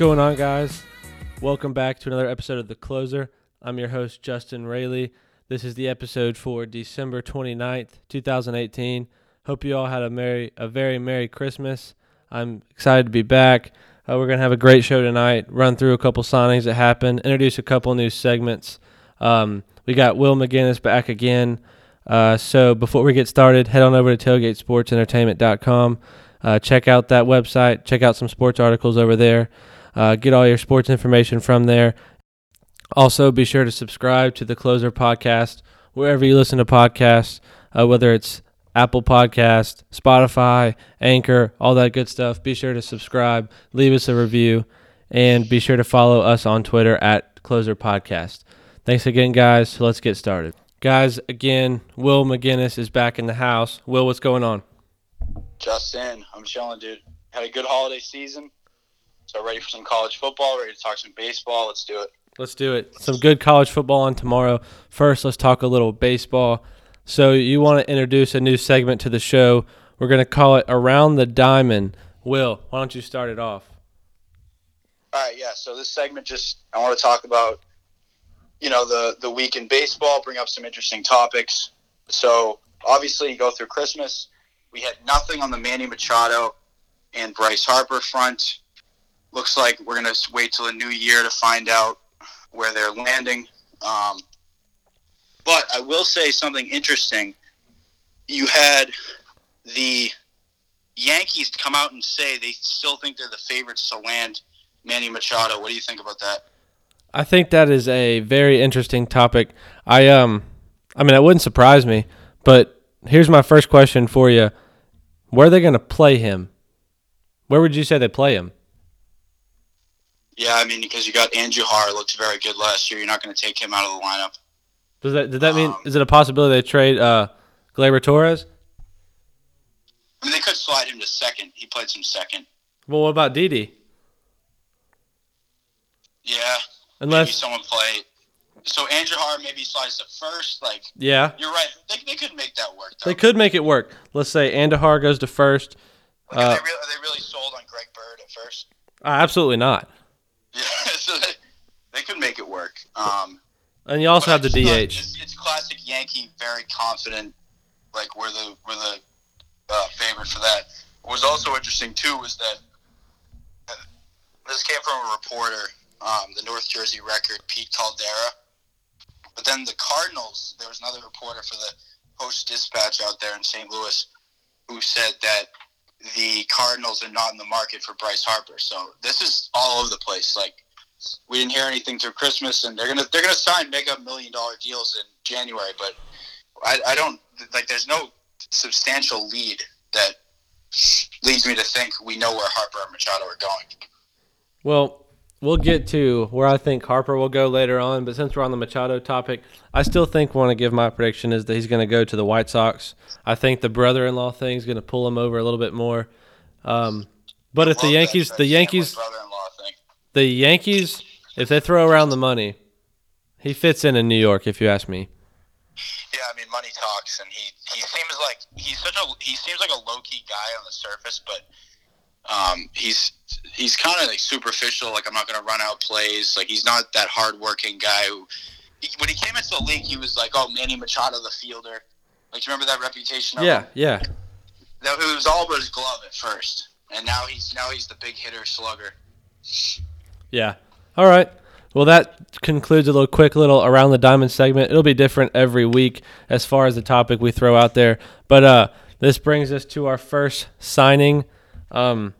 Going on, guys? Welcome back to another episode of The Closer. I'm your host, Justin Raley. This is the episode for December 29th, 2018. Hope you all had a merry, a very merry Christmas. I'm excited to be back. Uh, we're gonna have a great show tonight. Run through a couple signings that happened. Introduce a couple new segments. Um, we got Will Mcguiness back again. Uh, so before we get started, head on over to tailgatesportsentertainment.com. Uh, check out that website. Check out some sports articles over there. Uh, get all your sports information from there. Also, be sure to subscribe to the Closer Podcast wherever you listen to podcasts, uh, whether it's Apple Podcast, Spotify, Anchor, all that good stuff. Be sure to subscribe, leave us a review, and be sure to follow us on Twitter at Closer Podcast. Thanks again, guys. Let's get started. Guys, again, Will Mcguiness is back in the house. Will, what's going on? Justin, I'm chilling, dude. Had a good holiday season. So ready for some college football, ready to talk some baseball. Let's do it. Let's do it. Some good college football on tomorrow. First, let's talk a little baseball. So, you want to introduce a new segment to the show. We're going to call it Around the Diamond. Will, why don't you start it off? All right, yeah. So this segment just I want to talk about you know the the week in baseball, bring up some interesting topics. So obviously, you go through Christmas. We had nothing on the Manny Machado and Bryce Harper front. Looks like we're gonna wait till the new year to find out where they're landing. Um, but I will say something interesting. You had the Yankees come out and say they still think they're the favorites to land Manny Machado. What do you think about that? I think that is a very interesting topic. I um I mean it wouldn't surprise me, but here's my first question for you. Where are they going to play him? Where would you say they play him? Yeah, I mean because you got Andrew Andujar looked very good last year. You're not going to take him out of the lineup. Does that does that mean Um, is it a possibility they trade uh Gleyber Torres? I mean they could slide him to second. He played some second. Well, what about Didi? Yeah, maybe Unless someone play. So Andrew Andujar maybe slides to first. Like yeah, you're right. They, they could make that work. Though. they could make it work. Let's say Andujar goes to first. Like, uh, are, they re- are they really sold on Greg Bird at first? Uh, absolutely not. Yeah, so they, they could make it work. Um, And you also have the I just thought DH. It's, it's classic Yankee, very confident. Like we're the we're the uh, favorite for that. What was also interesting too was that uh, this came from a reporter, um, the North Jersey Record, Pete Caldera. But then the Cardinals, there was another reporter for the Post Dispatch out there in St. Louis, who said that the Cardinals are not in the market for Bryce Harper. So this is all over the place. Like we didn't hear anything through Christmas, and they're gonna they're gonna sign mega million dollar deals in January. But I, I don't like. There's no substantial lead that leads me to think we know where Harper and Machado are going. Well, we'll get to where I think Harper will go later on, but since we're on the Machado topic, I still think want to give my prediction is that he's going to go to the White Sox. I think the brother-in-law thing is going to pull him over a little bit more. Um, but if the Yankees, the Yankees, thing. the Yankees, if they throw around the money, he fits in in New York. If you ask me. Yeah, I mean, money talks, and he, he seems like he's such a he seems like a low key guy on the surface, but um, he's he's kind of like superficial. Like I'm not going to run out plays. Like he's not that hardworking guy. Who he, when he came into the league, he was like, oh, Manny Machado, the fielder. Like you remember that reputation? Of Yeah, him? yeah. That it was all about his glove at first, and now he's now he's the big hitter slugger. Yeah. All right. Well, that concludes a little quick little around the diamond segment. It'll be different every week as far as the topic we throw out there. But uh, this brings us to our first signing. Um,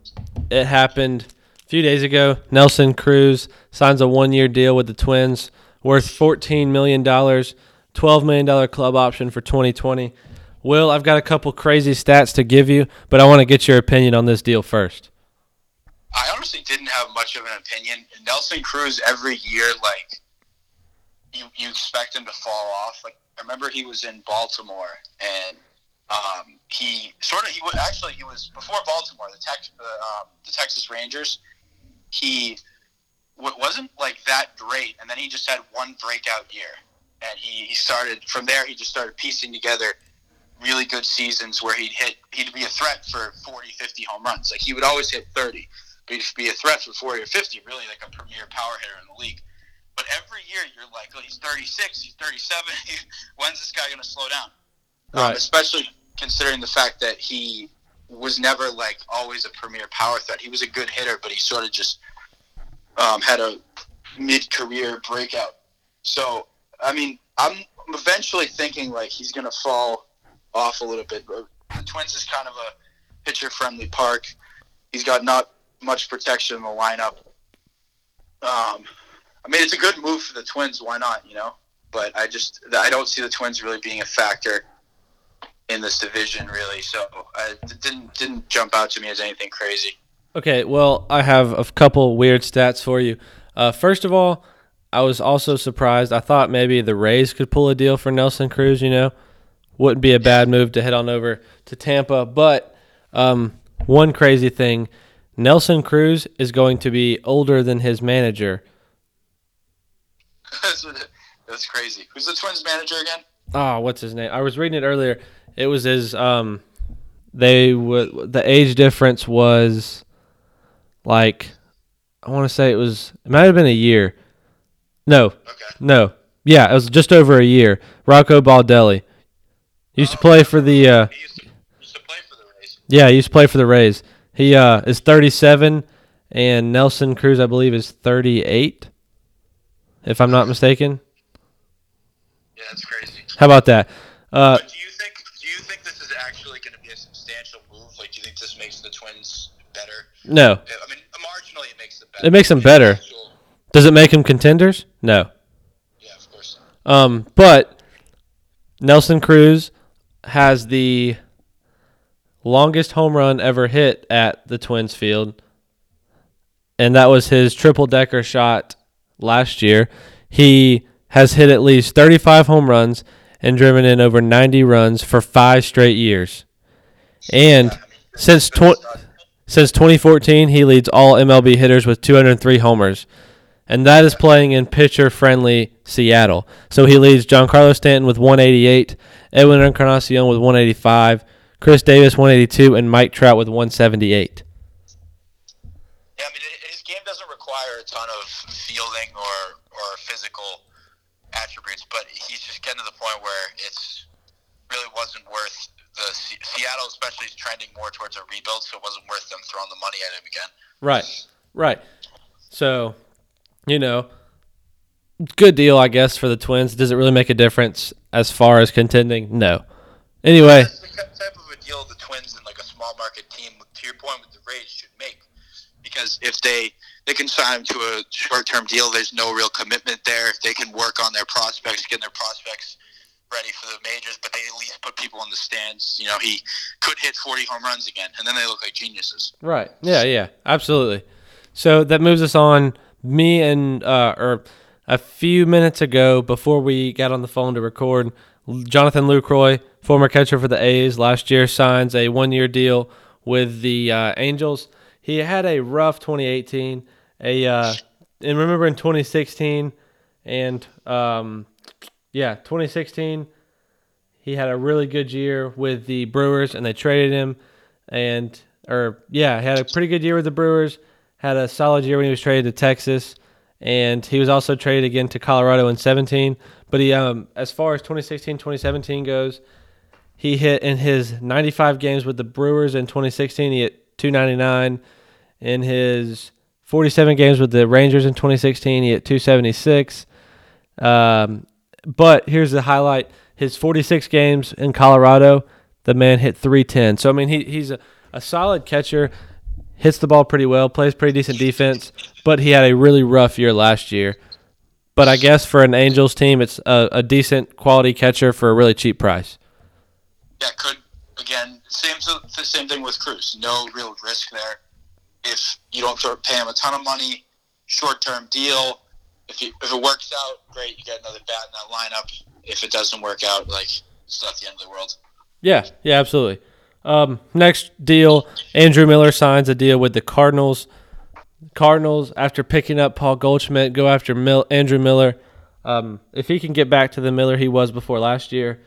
it happened a few days ago. Nelson Cruz signs a one-year deal with the Twins, worth fourteen million dollars, twelve million dollar club option for 2020. Will, I've got a couple crazy stats to give you, but I want to get your opinion on this deal first. I honestly didn't have much of an opinion. Nelson Cruz every year, like you, you expect him to fall off. Like I remember he was in Baltimore, and um, he sort of he was actually he was before Baltimore, the Tex the, um, the Texas Rangers. He w- wasn't like that great, and then he just had one breakout year, and he, he started from there. He just started piecing together really good seasons where he'd hit he'd be a threat for 40 50 home runs like he would always hit 30 but he'd be a threat for 40 or 50, really like a premier power hitter in the league. But every year you're like, oh, he's 36, he's 37. When's this guy going to slow down? Um, especially considering the fact that he was never like always a premier power threat. He was a good hitter, but he sort of just um, had a mid-career breakout. So, I mean, I'm eventually thinking like he's going to fall off a little bit. But the Twins is kind of a pitcher-friendly park. He's got not much protection in the lineup. Um, I mean, it's a good move for the Twins. Why not? You know, but I just I don't see the Twins really being a factor in this division, really. So uh, it didn't didn't jump out to me as anything crazy. Okay, well, I have a couple weird stats for you. Uh, first of all, I was also surprised. I thought maybe the Rays could pull a deal for Nelson Cruz. You know, wouldn't be a bad move to head on over to Tampa. But um, one crazy thing: Nelson Cruz is going to be older than his manager. that's, that's crazy. Who's the Twins manager again? Oh, what's his name? I was reading it earlier. It was his. Um, they would the age difference was like I want to say it was it might have been a year. No, Okay. no, yeah, it was just over a year. Rocco Baldelli used to play for the. Uh, used to, used to play for the Rays. yeah, he used to play for the Rays. He uh, is 37, and Nelson Cruz, I believe, is 38, if I'm not mistaken. Yeah, that's crazy. How about that? Uh, But do you do you think this is actually going to be a substantial move? Like, do you think this makes the Twins better? no. I mean, marginally, it makes them better. It makes them better. Does it make him contenders? No. Yeah, of course. Um, but Nelson Cruz has the longest home run ever hit at the Twins field, and that was his triple decker shot last year. He has hit at least 35 home runs and driven in over 90 runs for five straight years. And Yeah, I mean, since tw- since 2014, he leads all MLB hitters with 203 homers. And that is playing in pitcher friendly Seattle. So he leads Giancarlo Stanton with 188, Edwin Encarnacion with 185, Chris Davis 182, and Mike Trout with 178. Yeah, I mean, his game doesn't require a ton of fielding or, or physical attributes, but he's just getting to the point where it's really wasn't worth the Se- Seattle, especially, is trending more towards a rebuild, so it wasn't worth them throwing the money at him again. Right, right. So, you know, good deal, I guess, for the Twins. Does it really make a difference as far as contending? No. Anyway, That's the type of a deal the Twins and like a small market team, to your point with the Rays, should make. Because if they they can sign him to a short term deal, there's no real commitment there. They can work on their prospects, getting their prospects ready for the majors, but they at least put people in the stands. You know, he could hit 40 home runs again, and then they look like geniuses. Right. Yeah, yeah, absolutely. So that moves us on. Me and uh, or a few minutes ago, before we got on the phone to record, Jonathan Lucroy, former catcher for the A's last year, signs a one-year deal with the uh, Angels. He had a rough 2018. A uh, and remember in 2016 and um, yeah, 2016 he had a really good year with the Brewers and they traded him and or yeah, he had a pretty good year with the Brewers, had a solid year when he was traded to Texas and he was also traded again to Colorado in 17, but he um as far as 2016-2017 goes, he hit in his 95 games with the Brewers in 2016, he hit 299 in his 47 games with the Rangers in 2016, he hit 276. Um, but here's the highlight: his 46 games in Colorado, the man hit 310. So I mean, he he's a, a solid catcher, hits the ball pretty well, plays pretty decent defense. But he had a really rough year last year. But I guess for an Angels team, it's a, a decent quality catcher for a really cheap price. Yeah, could again same same thing with Cruz. No real risk there. If you don't pay him a ton of money, short term deal. If you, if it works out, great. You get another bat in that lineup. If it doesn't work out, like it's not the end of the world. Yeah, yeah, absolutely. Um, next deal, Andrew Miller signs a deal with the Cardinals. Cardinals, after picking up Paul Goldschmidt, go after Mil- Andrew Miller. Um, if he can get back to the Miller he was before last year,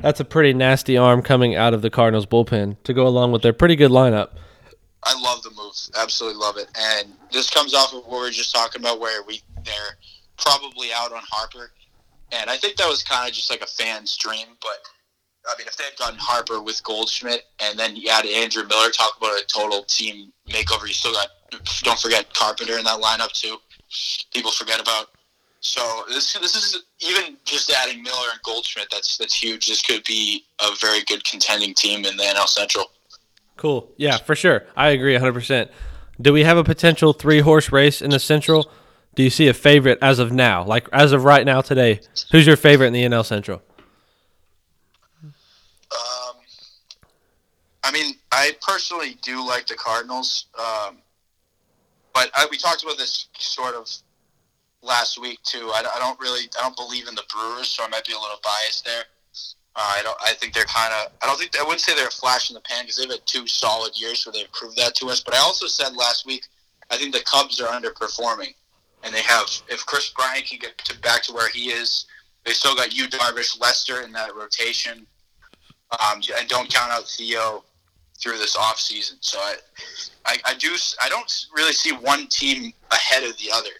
that's a pretty nasty arm coming out of the Cardinals bullpen to go along with their pretty good lineup. I love the move. Absolutely love it. And this comes off of what we were just talking about, where we they're probably out on Harper, and I think that was kind of just like a fan's dream. But I mean, if they had gotten Harper with Goldschmidt, and then you add Andrew Miller, talk about a total team makeover. You still got don't forget Carpenter in that lineup too. People forget about. So this this is even just adding Miller and Goldschmidt. That's that's huge. This could be a very good contending team in the NL Central. Cool. Yeah, for sure. I agree 100%. Do we have a potential three horse race in the Central? Do you see a favorite as of now? Like as of right now today, who's your favorite in the NL Central? Um, I mean, I personally do like the Cardinals, um, but I, we talked about this sort of last week too. I, I don't really, I don't believe in the Brewers, so I might be a little biased there. Uh, I don't. I think they're kind of. I don't think. I wouldn't say they're a flash in the pan because they've had two solid years where they've proved that to us. But I also said last week, I think the Cubs are underperforming, and they have. If Kris Bryant can get to back to where he is, they still got Yu Darvish, Lester in that rotation, um, and don't count out Theo through this off season. So I, I, I do. I don't really see one team ahead of the other.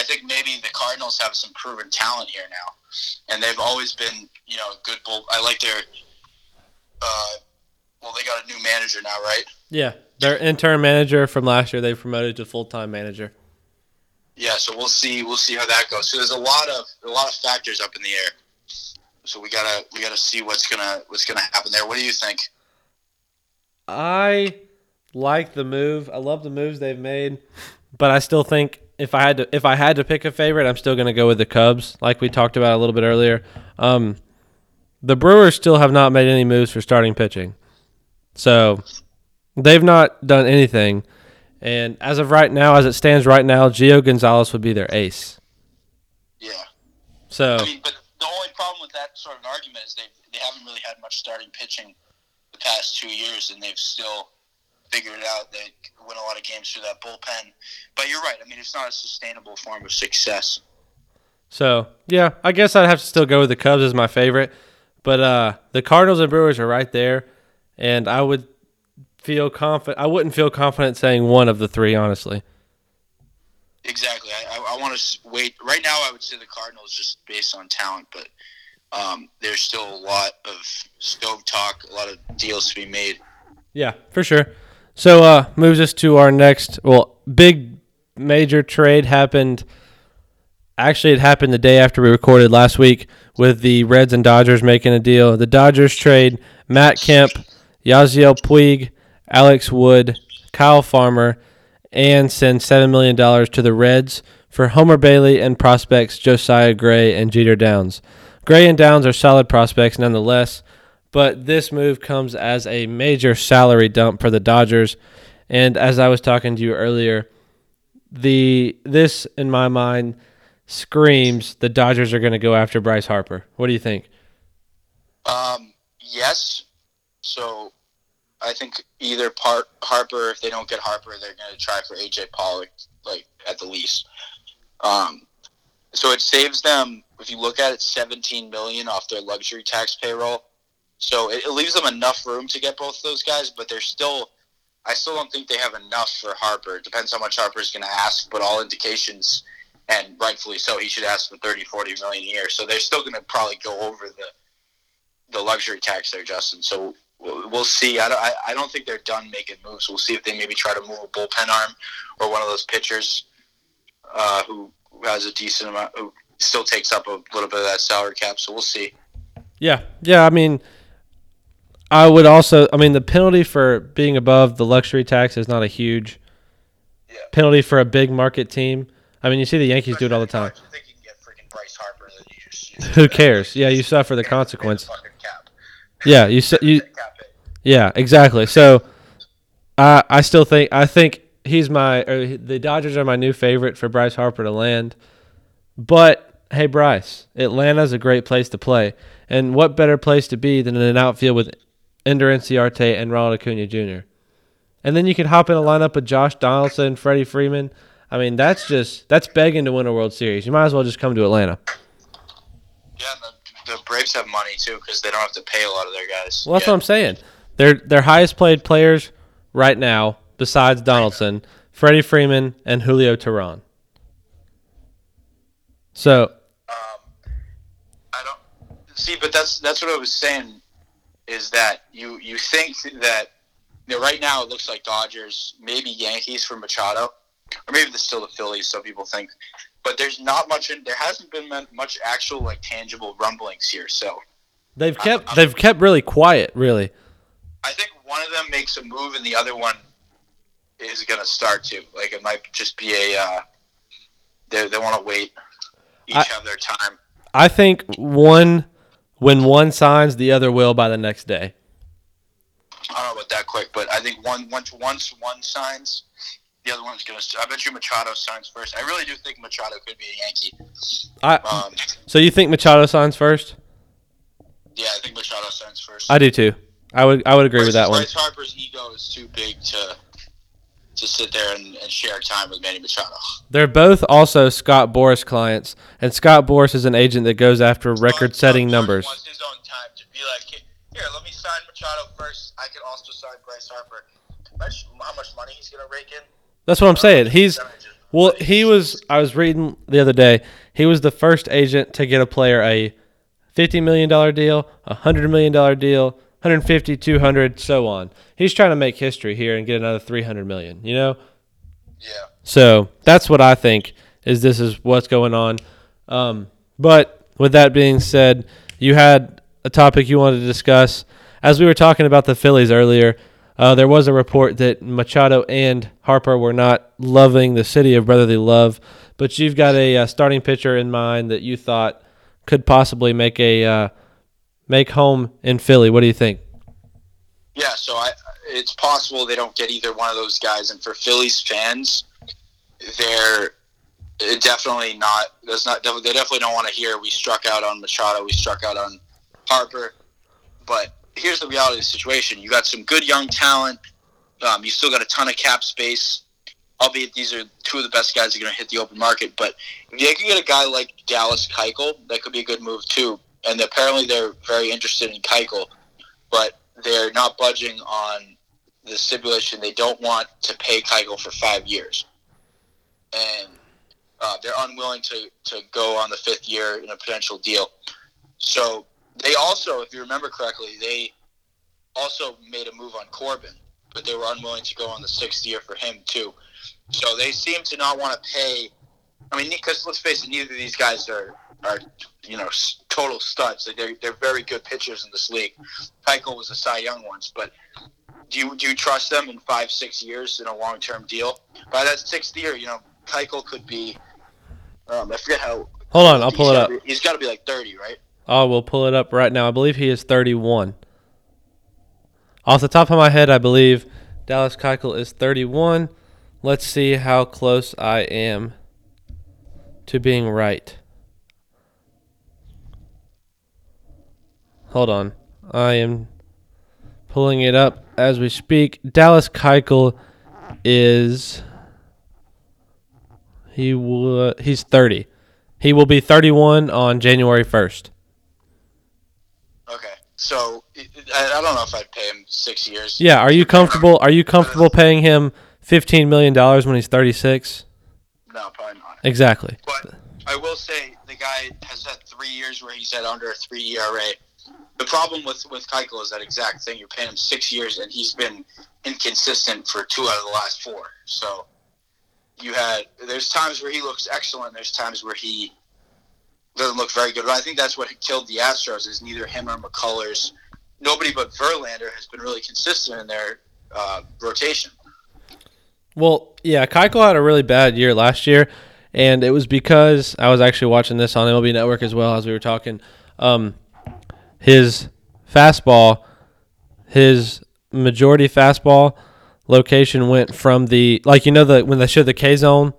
I think maybe the Cardinals have some proven talent here now and they've always been, you know, good bull. I like their. Uh, well, they got a new manager now, right? Yeah, their interim manager from last year they promoted to full time manager. Yeah, so we'll see. We'll see how that goes. So there's a lot of a lot of factors up in the air. So we gotta we gotta see what's gonna what's gonna happen there. What do you think? I like the move. I love the moves they've made, but I still think if I had to if I had to pick a favorite, I'm still going to go with the Cubs, like we talked about a little bit earlier. Um, the Brewers still have not made any moves for starting pitching, so they've not done anything. And as of right now, as it stands right now, Gio Gonzalez would be their ace. Yeah. So. I mean, but the only problem with that sort of argument is they they haven't really had much starting pitching the past two years, and they've still figure it out. They win a lot of games through that bullpen. But you're right. I mean, it's not a sustainable form of success. So yeah, I guess I'd have to still go with the Cubs as my favorite. But uh, the Cardinals and Brewers are right there, and I would feel confident. I wouldn't feel confident saying one of the three, honestly. Exactly. I, I, I want to wait. Right now, I would say the Cardinals just based on talent, but um, there's still a lot of stove talk, a lot of deals to be made. Yeah, for sure. So uh moves us to our next well, big major trade happened actually it happened the day after we recorded last week with the Reds and Dodgers making a deal. The Dodgers trade Matt Kemp, Yasiel Puig, Alex Wood, Kyle Farmer, and send seven million dollars to the Reds for Homer Bailey and prospects Josiah Gray and Jeter Downs. Gray and Downs are solid prospects nonetheless. But this move comes as a major salary dump for the Dodgers. And as I was talking to you earlier, the this in my mind screams the Dodgers are going to go after Bryce Harper. What do you think? Um, yes. So I think either part Harper, if they don't get Harper, they're going to try for AJ Pollock, like at the least. Um, so it saves them. If you look at it, seventeen million off their luxury tax payroll. So it, it leaves them enough room to get both those guys, but they're still. I still don't think they have enough for Harper. It depends how much Harper's going to ask, but all indications, and rightfully so, he should ask for 30, 40 million a year. So they're still going to probably go over the the luxury tax there, Justin. So we'll see. I don't, I, I don't think they're done making moves. We'll see if they maybe try to move a bullpen arm or one of those pitchers uh, who has a decent amount, who still takes up a little bit of that salary cap. So we'll see. Yeah, yeah. I mean, I would also. I mean, the penalty for being above the luxury tax is not a huge Yeah. penalty for a big market team. I mean, you see the Yankees do it all the time. I think you can get freaking Bryce Harper. Then you just, you Who cares? Yeah, you suffer the consequence. Yeah, you su- you Yeah, exactly. So, I I still think I think he's my or the Dodgers are my new favorite for Bryce Harper to land. But hey, Bryce, Atlanta's a great place to play, and what better place to be than in an outfield with Ender Inciarte and Ronald Acuna Jr. And then you could hop in a lineup with Josh Donaldson, Freddie Freeman. I mean, that's just that's begging to win a World Series. You might as well just come to Atlanta. Yeah, the, the Braves have money too because they don't have to pay a lot of their guys. Well, that's yeah. what I'm saying. They're their highest played players right now besides Donaldson, Freddie Freeman, and Julio Teheran. So Um, I don't see, but that's that's what I was saying. Is that you you think that you know, right now it looks like Dodgers, maybe Yankees for Machado, or maybe it's still the Phillies. Some people think, but there's not much. In, there hasn't been much actual like tangible rumblings here. So they've kept they've kept really quiet, really. I think one of them makes a move and the other one is going to start to. Like it might just be a. Uh, they they want to wait. Each I- have their time. I think one when one signs, the other will by the next day. I don't know about that quick, but I think one once once one signs, the other one's gonna. I bet you Machado signs first. I really do think Machado could be a Yankee. I Um, so you think Machado signs first? yeah, I think Machado signs first. I do too. I would I would agree with that one. Bryce Harper's ego is too big to to sit there and, and share time with Manny Machado. They're both also Scott Boras clients, and Scott Boras is an agent that goes after record-setting numbers. Wants his own time to be like, "Here, here, let me sign Machado first. I can also sign Bryce Harper. Imagine how much money he's gonna rake in. That's what I'm saying. He's well, he was. I was reading the other day. He was the first agent to get a player a fifty million dollar deal, a hundred million dollar deal, 150, 200, so on. He's trying to make history here and get another three hundred million. You know. Yeah. So that's what I think is this is what's going on. Um, but with that being said, you had a topic you wanted to discuss. As we were talking about the Phillies earlier, uh, there was a report that Machado and Harper were not loving the city of brotherly love. But you've got a uh, starting pitcher in mind that you thought could possibly make a uh, make home in Philly. What do you think? Yeah, so I, it's possible they don't get either one of those guys, and for Phillies fans, they're definitely not. There's not. They definitely don't want to hear we struck out on Machado, we struck out on Harper. But here's the reality of the situation: you got some good young talent. Um, you still got a ton of cap space. Albeit these are two of the best guys that are going to hit the open market. But if they can get a guy like Dallas Keuchel, that could be a good move too. And apparently they're very interested in Keuchel, but they're not budging on the stipulation they don't want to pay Keuchel for five years, and uh, they're unwilling to, to go on the fifth year in a potential deal. So they also, if you remember correctly, they also made a move on Corbin, but they were unwilling to go on the sixth year for him too. So they seem to not want to pay. I mean, because let's face it, neither of these guys are are you know total studs. They're they're very good pitchers in this league. Keuchel was a Cy Young once, but do you do you trust them in five six years in a long term deal? By that sixth year, you know, Keuchel could be. Um, I forget how. Hold on, I'll pull it up. be- He's got to be like thirty, right? Oh, we'll pull it up right now. I believe he is 31. Off the top of my head, I believe Dallas Keuchel is 31. Let's see how close I am to being right. Hold on. I am pulling it up as we speak. Dallas Keuchel is he will uh, he's 30. He will be 31 on January 1st. Okay, so I, I don't know if I'd pay him six years. Yeah, are you comfortable? Are you comfortable paying him fifteen million dollars when he's thirty six? No, probably not. Exactly. But I will say the guy has had three years where he's had under a three ERA. The problem with with Keuchel is that exact thing. You're paying him six years, and he's been inconsistent for two out of the last four. So you had there's times where he looks excellent. There's times where he doesn't look very good. But I think that's what killed the Astros is neither him or McCullers. Nobody but Verlander has been really consistent in their uh, rotation. Well, yeah, Keuchel had a really bad year last year, and it was because I was actually watching this on MLB Network as well as we were talking. Um, his fastball, his majority fastball location went from the like you know the when they showed the K zone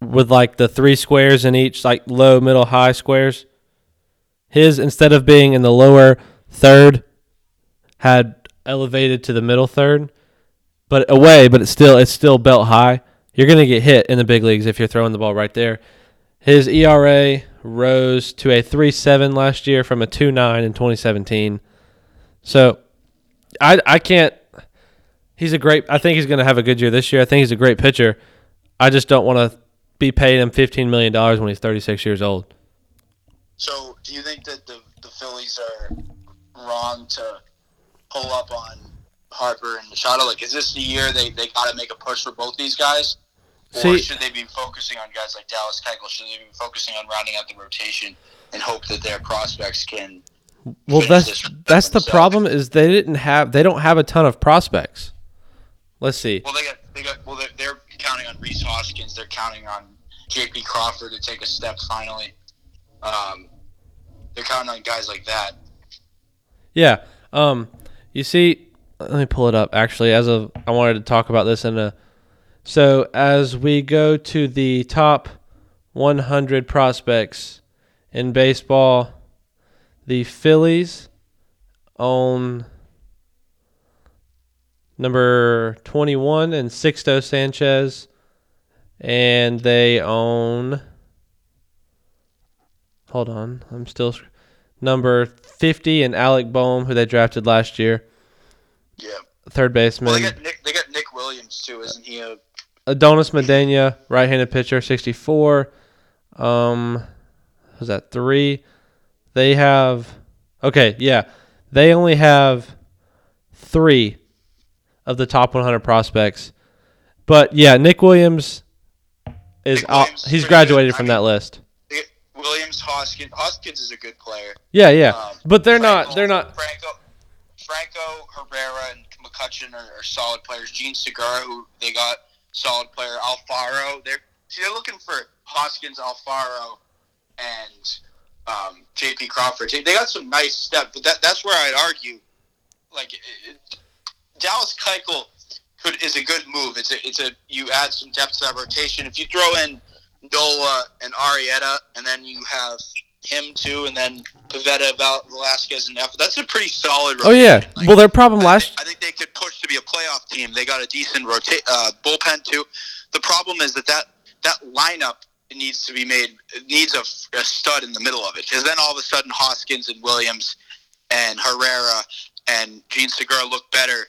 with like the three squares in each like low, middle, high squares. His instead of being in the lower third had elevated to the middle third but away, but it's still it's still belt high. You're gonna get hit in the big leagues if you're throwing the ball right there. His ERA rose to a 3.7 last year from a 2.9 in 2017. So I I can't. He's a great. I think he's going to have a good year this year. I think he's a great pitcher. I just don't want to be paying him fifteen million dollars when he's thirty six years old. So, do you think that the, the Phillies are wrong to pull up on Harper and Machado? Like, is this the year they, they got to make a push for both these guys? Or should they be focusing on guys like Dallas Keuchel? Should they be focusing on rounding out the rotation and hope that their prospects can? Well, that's that's the problem is they didn't have they don't have a ton of prospects. Let's see. Well, they got they got well. They're, they're counting on Rhys Hoskins. They're counting on J.P. Crawford to take a step finally. Um, they're counting on guys like that. Yeah. Um. You see, let me pull it up. Actually, as of I wanted to talk about this in a. So as we go to the top 100 prospects in baseball, the Phillies own number 21 and Sixto Sanchez, and they own. Hold on, I'm still number 50 and Alec Bohm, who they drafted last year, Yeah. third baseman. Well, they got Nick. They got Nick Williams too, isn't he? A Adonis Medina, right-handed pitcher, 64. Um, was that three? They have. Okay, yeah, they only have three of the top 100 prospects, but yeah, Nick Williams is Nick out, Williams is he's graduated from I that list. Williams, Hoskins. Hoskins is a good player. Yeah, yeah, Um, but they're not. Franco- They're not. Franco, Franco Herrera and McCutchen are, are solid players. Jean Segura, who they got, solid player. Alfaro, they're see they're looking for Hoskins, Alfaro, and um, J.P. Crawford. They got some nice stuff, but that that's where I'd argue, like it, Dallas Keuchel could is a good move. It's a it's a you add some depth to that rotation. If you throw in Nola and Arrieta, and then you have him too, and then Pivetta, Val- Velasquez, and F. That's a pretty solid. Oh yeah. Like, Well, their problem I last. think, I think they could push to be a playoff team. They got a decent rota- uh, bullpen too. The problem is that that, that lineup needs to be made it needs a, a stud in the middle of it because then all of a sudden Hoskins and Williams and Herrera and Jean Segura look better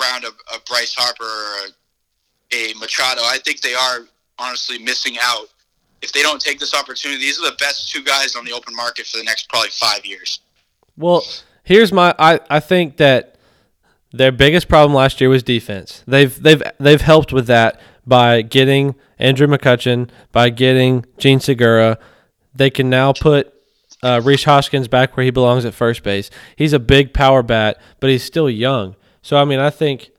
around a, a Bryce Harper or a, a Machado. I think they are honestly missing out. If they don't take this opportunity, these are the best two guys on the open market for the next probably five years. Well, here's my. I, I think that their biggest problem last year was defense. They've they've they've helped with that by getting Andrew McCutchen, by getting Jean Segura. They can now put uh, Rhys Hoskins back where he belongs at first base. He's a big power bat, but he's still young. So I mean, I think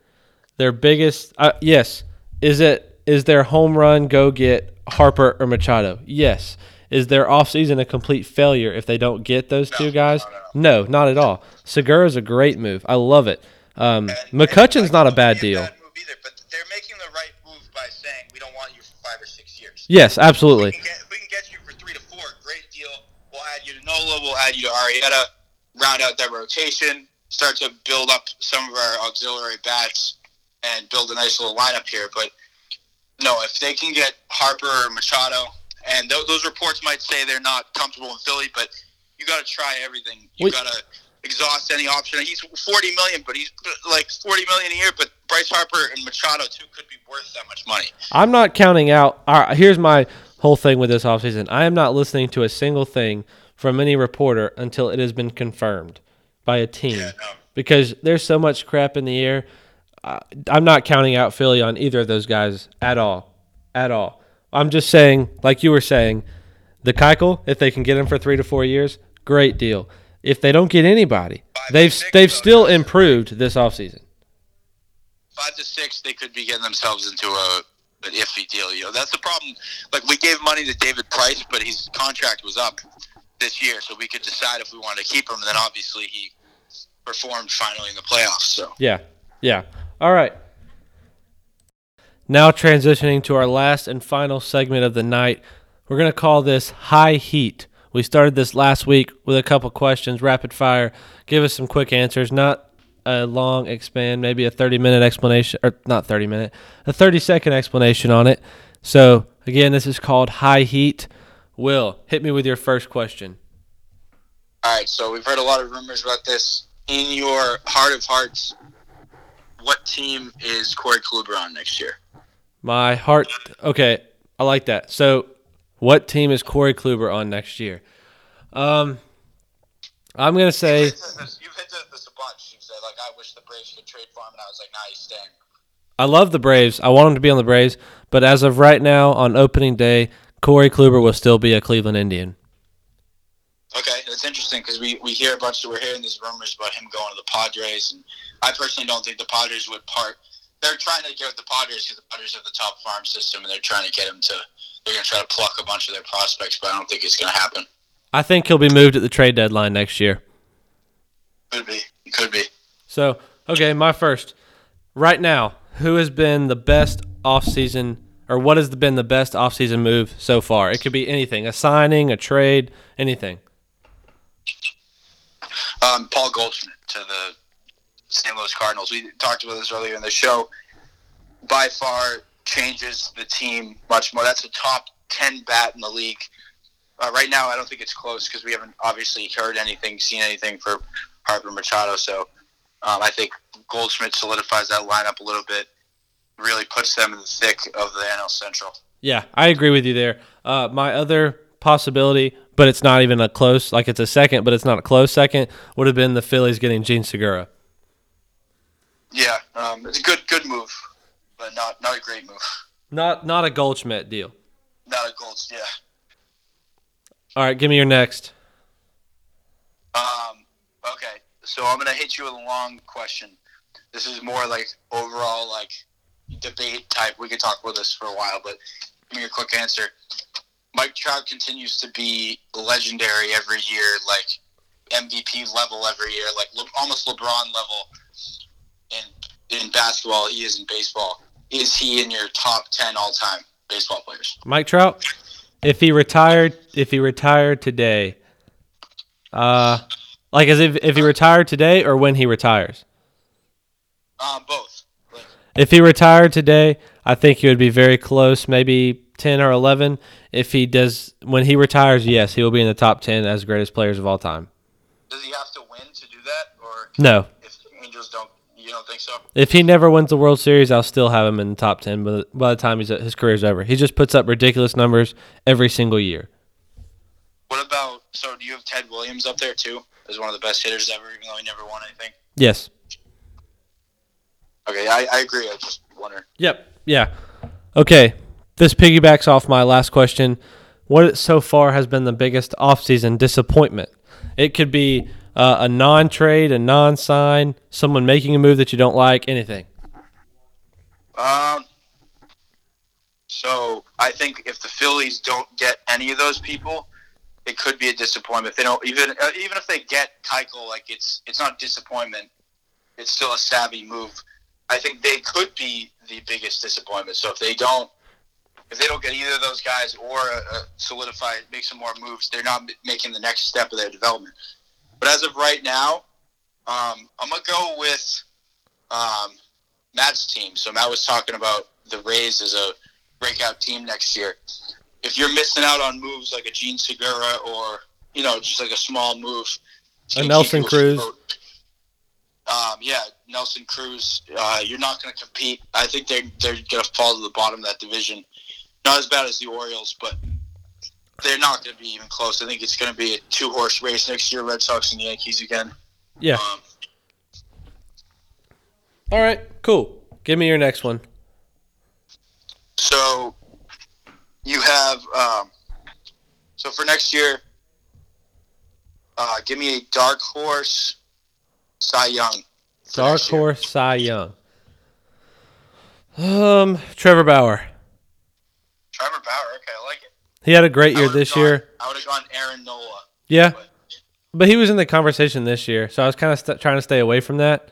their biggest uh, yes is it is their home run go get Harper or Machado. Yes. Is their offseason a complete failure if they don't get those two guys? No, not at all. Segura's a great move. I love it. Um, McCutchen's not a bad deal. move either, but they're making the right move by saying we don't want you for five or six years. Yes, absolutely. We can, get, we can get you for three to four. Great deal. We'll add you to Nola. We'll add you to Arrieta. Round out that rotation. Start to build up some of our auxiliary bats and build a nice little lineup here. But no, if they can get Harper or Machado, and th- those reports might say they're not comfortable in Philly, but you got to try everything. You got to exhaust any option. He's forty million, but he's like forty million a year. But Bryce Harper and Machado too could be worth that much money. I'm not counting out. All right, here's my whole thing with this offseason. I am not listening to a single thing from any reporter until it has been confirmed by a team. Yeah, no. because there's so much crap in the air. Uh, I'm not counting out Philly on either of those guys at all, at all. I'm just saying, like you were saying, the Keuchel, if they can get him for three to four years, great deal. If they don't get anybody, Five they've they've still improved this offseason. five to six, they could be getting themselves into a an iffy deal. You know, that's the problem. Like we gave money to David Price, but his contract was up this year, so we could decide if we wanted to keep him. And then obviously he performed finally in the playoffs. So Yeah, yeah. All right. Now transitioning to our last and final segment of the night, we're gonna call this high heat. We started this last week with a couple questions, rapid fire. Give us some quick answers, not a long expand, maybe a 30 minute explanation, or not 30 minute, a 30 second explanation on it. So again, this is called high heat. Will hit me with your first question. all right, so we've heard a lot of rumors about this. In your heart of hearts, what team is Corey Kluber on next year? My heart. Okay, I like that. So, what team is Corey Kluber on next year? Um, I'm gonna say You've hit this a bunch. You said like, I wish the Braves could trade for him, and I was like, Nah, he's staying. I love the Braves. I want him to be on the Braves, but as of right now, on opening day, Corey Kluber will still be a Cleveland Indian. Okay, that's interesting because we, we hear a bunch. We're hearing these rumors about him going to the Padres, and I personally don't think the Padres would part. They're trying to get the Padres because the Padres have the top farm system, and they're trying to get him to. They're going to try to pluck a bunch of their prospects, but I don't think it's going to happen. I think he'll be moved at the trade deadline next year. Could be. Could be. So, okay, my first. Right now, who has been the best offseason or what has been the best offseason move so far? It could be anything, a signing, a trade, anything. Um, Paul Goldschmidt to the St. Louis Cardinals. We talked about this earlier in the show. By far changes the team much more. That's a top 10 bat in the league. Uh, right now, I don't think it's close because we haven't obviously heard anything, seen anything for Harper Machado. So um, I think Goldschmidt solidifies that lineup a little bit, really puts them in the thick of the NL Central. Yeah, I agree with you there. Uh, my other possibility, but it's not even a close, like it's a second, but it's not a close second, would have been the Phillies getting Jean Segura. Yeah, um, it's a good good move, but not not a great move. Not not a Goldschmidt deal. Not a gold. Yeah. All right, give me your next. Um, okay, so I'm gonna hit you with a long question. This is more like overall like debate type. We could talk about this for a while, but give me a quick answer. Mike Trout continues to be legendary every year, like MVP level every year, like almost LeBron level in basketball. He is in baseball. Is he in your top ten all time baseball players? Mike Trout, if he retired, if he retired today, uh, like as if if he retired today or when he retires. Um, both. If he retired today, I think he would be very close, maybe ten or eleven. If he does when he retires, yes, he will be in the top ten as greatest players of all time. does he have to win to do that, or No, if Angels don't, you don't think so? if he never wins the World Series, I'll still have him in the top ten. But by the time he's his career's over, he just puts up ridiculous numbers every single year. What about? So, do you have Ted Williams up there too as one of the best hitters ever, even though he never won anything? Yes. Okay, I, I agree. I just wonder. Yep. Yeah. Okay. This piggybacks off my last question. What so far has been the biggest offseason disappointment? It could be uh, a non trade, a non sign, someone making a move that you don't like, anything. Um. So I think if the Phillies don't get any of those people, it could be a disappointment. If they don't even uh, even if they get Keuchel, like it's it's not disappointment. It's still a savvy move. I think they could be the biggest disappointment. So if they don't, if they don't get either of those guys or uh, solidify, make some more moves, they're not making the next step of their development. But as of right now, um, I'm gonna go with um, Matt's team. So Matt was talking about the Rays as a breakout team next year. If you're missing out on moves like a Jean Segura or you know just like a small move, A Nelson Cruz. Um, yeah, Nelson Cruz. Uh, you're not going to compete. I think they're they're going to fall to the bottom of that division. Not as bad as the Orioles, but they're not going to be even close. I think it's going to be a two horse race next year. Red Sox and Yankees again. Yeah. Um, All right. Cool. Give me your next one. So you have um, so for next year, uh, give me a dark horse, Cy Young. Dark horse Cy Young. Um, Trevor Bauer. Trevor Bauer. Okay, I like it. He had a great year this gone- year. I would have gone Aaron Nola. Yeah, But but he was in the conversation this year, so I was kind of st- trying to stay away from that.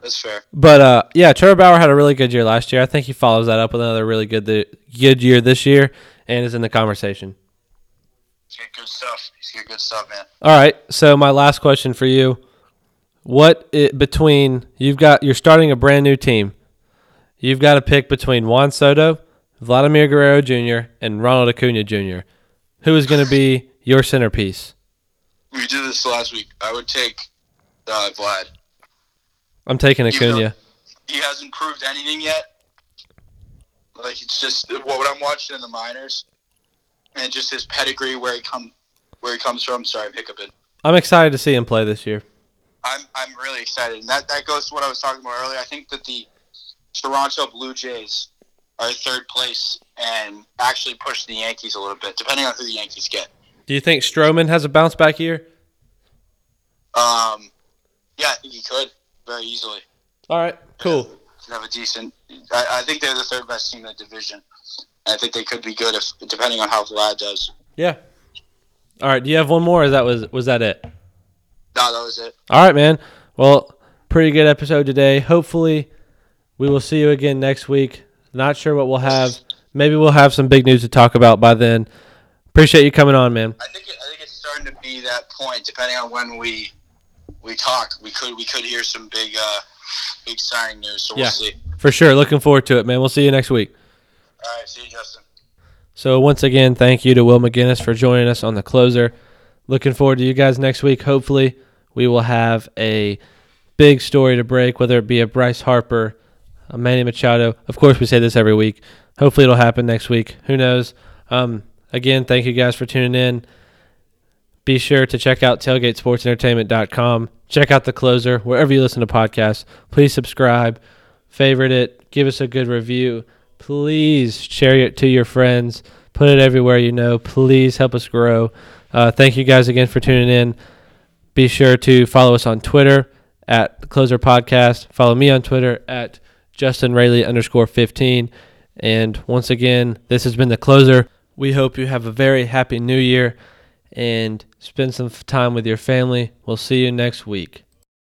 that's fair. But uh, yeah, Trevor Bauer had a really good year last year. I think he follows that up with another really good good year this year, and is in the conversation. He's got good stuff. He's got good stuff, man. All right. So my last question for you: What it, between you've got you're starting a brand new team, you've got to pick between Juan Soto, Vladimir Guerrero Jr., and Ronald Acuna Jr. Who is going to be your centerpiece? We did this last week. I would take uh, Vlad. I'm taking Acuna. he hasn't proved anything yet. Like it's just what I'm watching in the minors, and just his pedigree where he come where he comes from. Sorry, I'm hiccuping. I'm excited to see him play this year. I'm I'm really excited, and that that goes to what I was talking about earlier. I think that the Toronto Blue Jays are third place and actually push the Yankees a little bit, depending on who the Yankees get. Do you think Stroman has a bounce back year? Um, yeah, I think he could very easily. All right, cool. Have a decent. I, I think they're the third best team in the division. I think they could be good if, depending on how Vlad does. Yeah. All right. Do you have one more? Or that was was that it? No, that was it. All right, man. Well, pretty good episode today. Hopefully, we will see you again next week. Not sure what we'll have. Maybe we'll have some big news to talk about by then. Appreciate you coming on, man. I think it, I think it's starting to be that point. Depending on when we we talk, we could we could hear some big uh big signing news. So we'll Yeah. see. For sure. Looking forward to it, man. We'll see you next week. All right, see you, Justin. So once again, thank you to Will Mcguiness for joining us on the closer. Looking forward to you guys next week. Hopefully, we will have a big story to break, whether it be a Bryce Harper, Manny Machado. Of course, we say this every week. Hopefully, it'll happen next week. Who knows? Um, again, thank you guys for tuning in. Be sure to check out tailgatesportsentertainment.com. Check out the closer wherever you listen to podcasts. Please subscribe, favorite it, give us a good review. Please share it to your friends. Put it everywhere you know. Please help us grow. Uh, thank you guys again for tuning in. Be sure to follow us on Twitter at Closer Podcast. Follow me on Twitter at Justin Raley underscore 15. And once again, this has been the Closer. We hope you have a very happy new year and spend some time with your family. We'll see you next week.